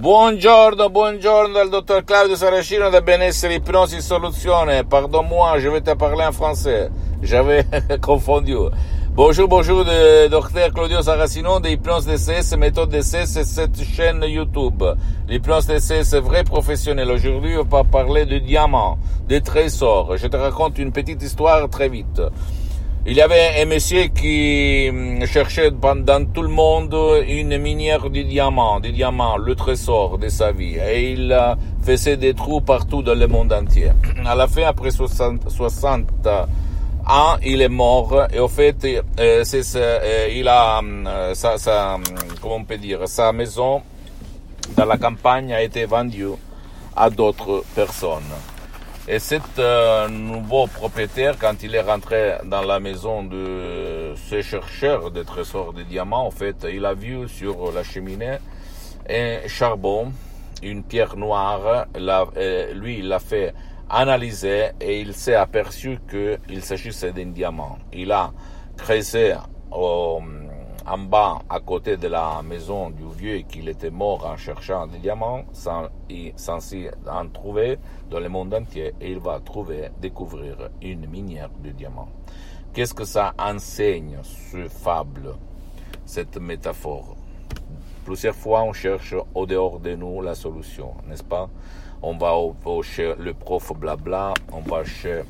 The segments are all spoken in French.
Buongiorno, buongiorno dal dottor Claudio Saracino da Benessere Ipnosi Soluzione. Pardon-moi, je vais te parler en français. J'avais confondu. Bonjour, bonjour, de docteur Claudio Saracino de Hypnose DCS, méthode DCS et cette chaîne YouTube. L'hypnose DCS vrai professionnel. Aujourd'hui, on va parler de diamants, de trésors. Je te raconte une petite histoire très vite. Il y avait un monsieur qui hum, cherchait dans tout le monde une minière de diamants, de le trésor de sa vie. Et il faisait des trous partout dans le monde entier. À la fin, après 60, 60 ans, il est mort. Et au fait, euh, euh, il a hum, hum, comment on peut dire, sa maison dans la campagne a été vendue à d'autres personnes. Et cet euh, nouveau propriétaire, quand il est rentré dans la maison de ce chercheur de trésors de diamants, en fait, il a vu sur la cheminée un charbon, une pierre noire. Euh, lui, il l'a fait analyser et il s'est aperçu qu'il s'agissait d'un diamant. Il a creusé au, en bas, à côté de la maison du vieux qu'il était mort en cherchant des diamants, sans, sans y en trouver dans le monde entier, et il va trouver, découvrir une minière de diamants. Qu'est-ce que ça enseigne, ce fable, cette métaphore? Plusieurs fois, on cherche au dehors de nous la solution, n'est-ce pas? On va chez le prof blabla, on va chez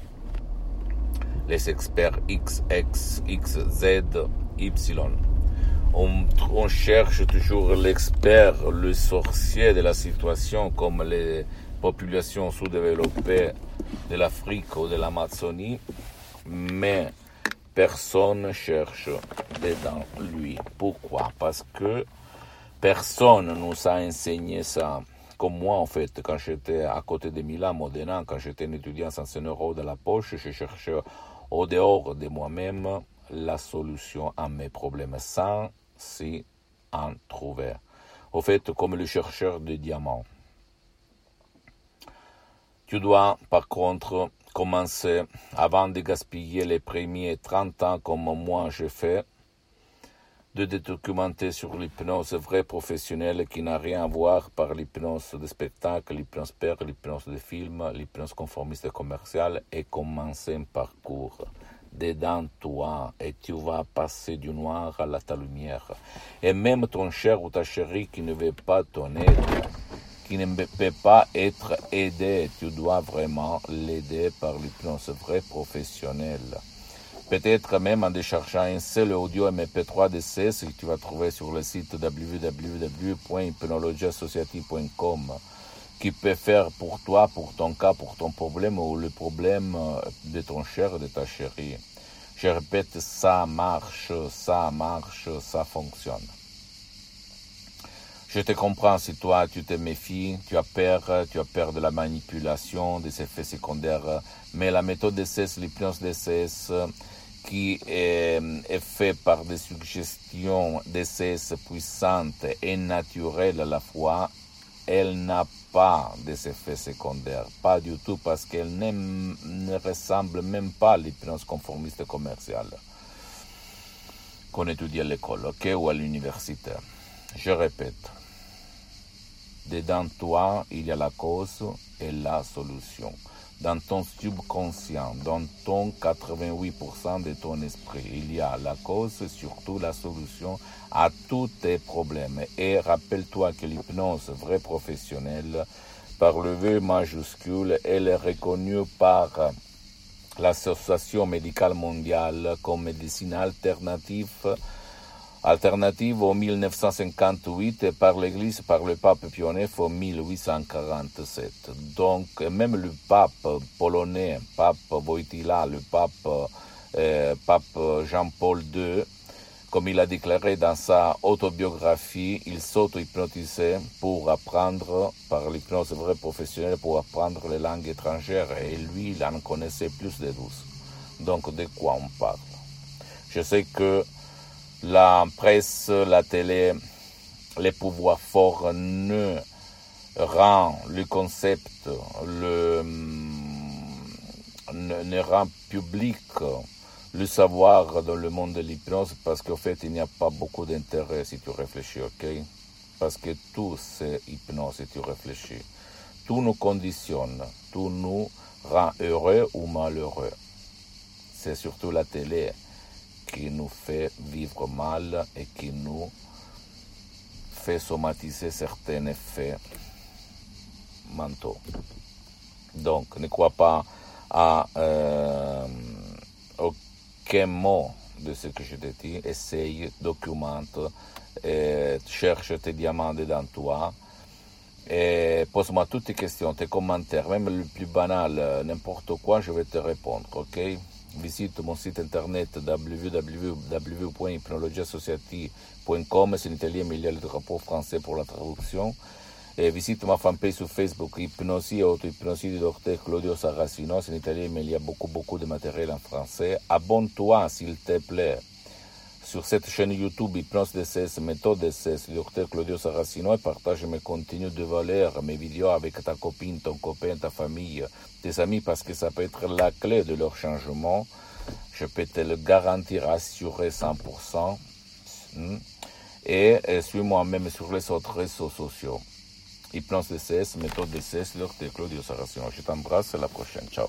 les experts X, X, X, Y on, cherche toujours l'expert, le sorcier de la situation, comme les populations sous-développées de l'Afrique ou de l'Amazonie, mais personne ne cherche dedans lui. Pourquoi? Parce que personne nous a enseigné ça. Comme moi, en fait, quand j'étais à côté de Milan, Modena, quand j'étais un étudiant sans un euro de la poche, je cherchais au dehors de moi-même la solution à mes problèmes sans si en trouver. Au fait, comme le chercheur de diamants. Tu dois, par contre, commencer, avant de gaspiller les premiers 30 ans comme moi je fais, de te documenter sur l'hypnose vraie professionnelle qui n'a rien à voir par l'hypnose de spectacle, l'hypnose père, l'hypnose de film, l'hypnose conformiste commerciale et commencer un parcours dedans toi et tu vas passer du noir à la ta lumière. Et même ton cher ou ta chérie qui ne veut pas ton aide, qui ne peut pas être aidé, tu dois vraiment l'aider par l'hypnose vraie professionnelle. Peut-être même en déchargeant un seul audio MP3 DC, ce que tu vas trouver sur le site www.hypnologieassociative.com qui peut faire pour toi, pour ton cas, pour ton problème ou le problème euh, de ton cher, de ta chérie. Je répète, ça marche, ça marche, ça fonctionne. Je te comprends si toi tu te méfies, tu as peur, tu as peur de la manipulation, des effets secondaires, mais la méthode DCS, l'hypnose DCS, qui est, est faite par des suggestions DCS puissantes et naturelles à la fois, elle n'a pas des effets secondaires, pas du tout, parce qu'elle ne ressemble même pas à l'hypnose conformiste commerciale qu'on étudie à l'école, ok, ou à l'université. Je répète, dedans toi, il y a la cause et la solution dans ton subconscient, dans ton 88% de ton esprit. Il y a la cause et surtout la solution à tous tes problèmes. Et rappelle-toi que l'hypnose vraie professionnelle, par le V majuscule, elle est reconnue par l'Association médicale mondiale comme médecine alternative alternative en 1958 par l'Église, par le pape Pionnet en 1847. Donc même le pape polonais, pape Wojtyla, le pape, euh, pape Jean-Paul II, Comme il a déclaré dans sa autobiographie, il s'auto-hypnotisait pour apprendre, par l'hypnose vraie professionnelle, pour apprendre les langues étrangères. Et lui, il en connaissait plus de 12. Donc, de quoi on parle? Je sais que la presse, la télé, les pouvoirs forts ne rend le concept, le, ne, ne rend public le savoir dans le monde de l'hypnose parce qu'en fait, il n'y a pas beaucoup d'intérêt si tu réfléchis, ok? Parce que tout, c'est hypnose si tu réfléchis. Tout nous conditionne, tout nous rend heureux ou malheureux. C'est surtout la télé qui nous fait vivre mal et qui nous fait somatiser certains effets mentaux. Donc, ne crois pas à euh, aucun mot de ce que je te dis. Essaye, documente, et cherche tes diamants dedans toi. Et pose-moi toutes tes questions, tes commentaires, même le plus banal, n'importe quoi, je vais te répondre, ok? Visite mon site internet www.hypnologiassociative.com, c'est en italien, mais il y a le drapeau français pour la traduction. Et visite ma fanpage sur Facebook, Hypnosie, Auto-Hypnosie du docteur Claudio Saracino. C'est en italien, mais il y a beaucoup, beaucoup de matériel en français. Abonne-toi, s'il te plaît, sur cette chaîne YouTube Hypnose DCS, méthode DCS, le docteur Claudio Saracino, partage mes contenus de valeur, mes vidéos avec ta copine, ton copain, ta famille, tes amis, parce que ça peut être la clé de leur changement. Je peux te le garantir, assurer 100%. Et, et suis-moi même sur les autres réseaux sociaux. Hypnose DCS, méthode DCS, le docteur Claudio Saracino. Je t'embrasse, à la prochaine. Ciao.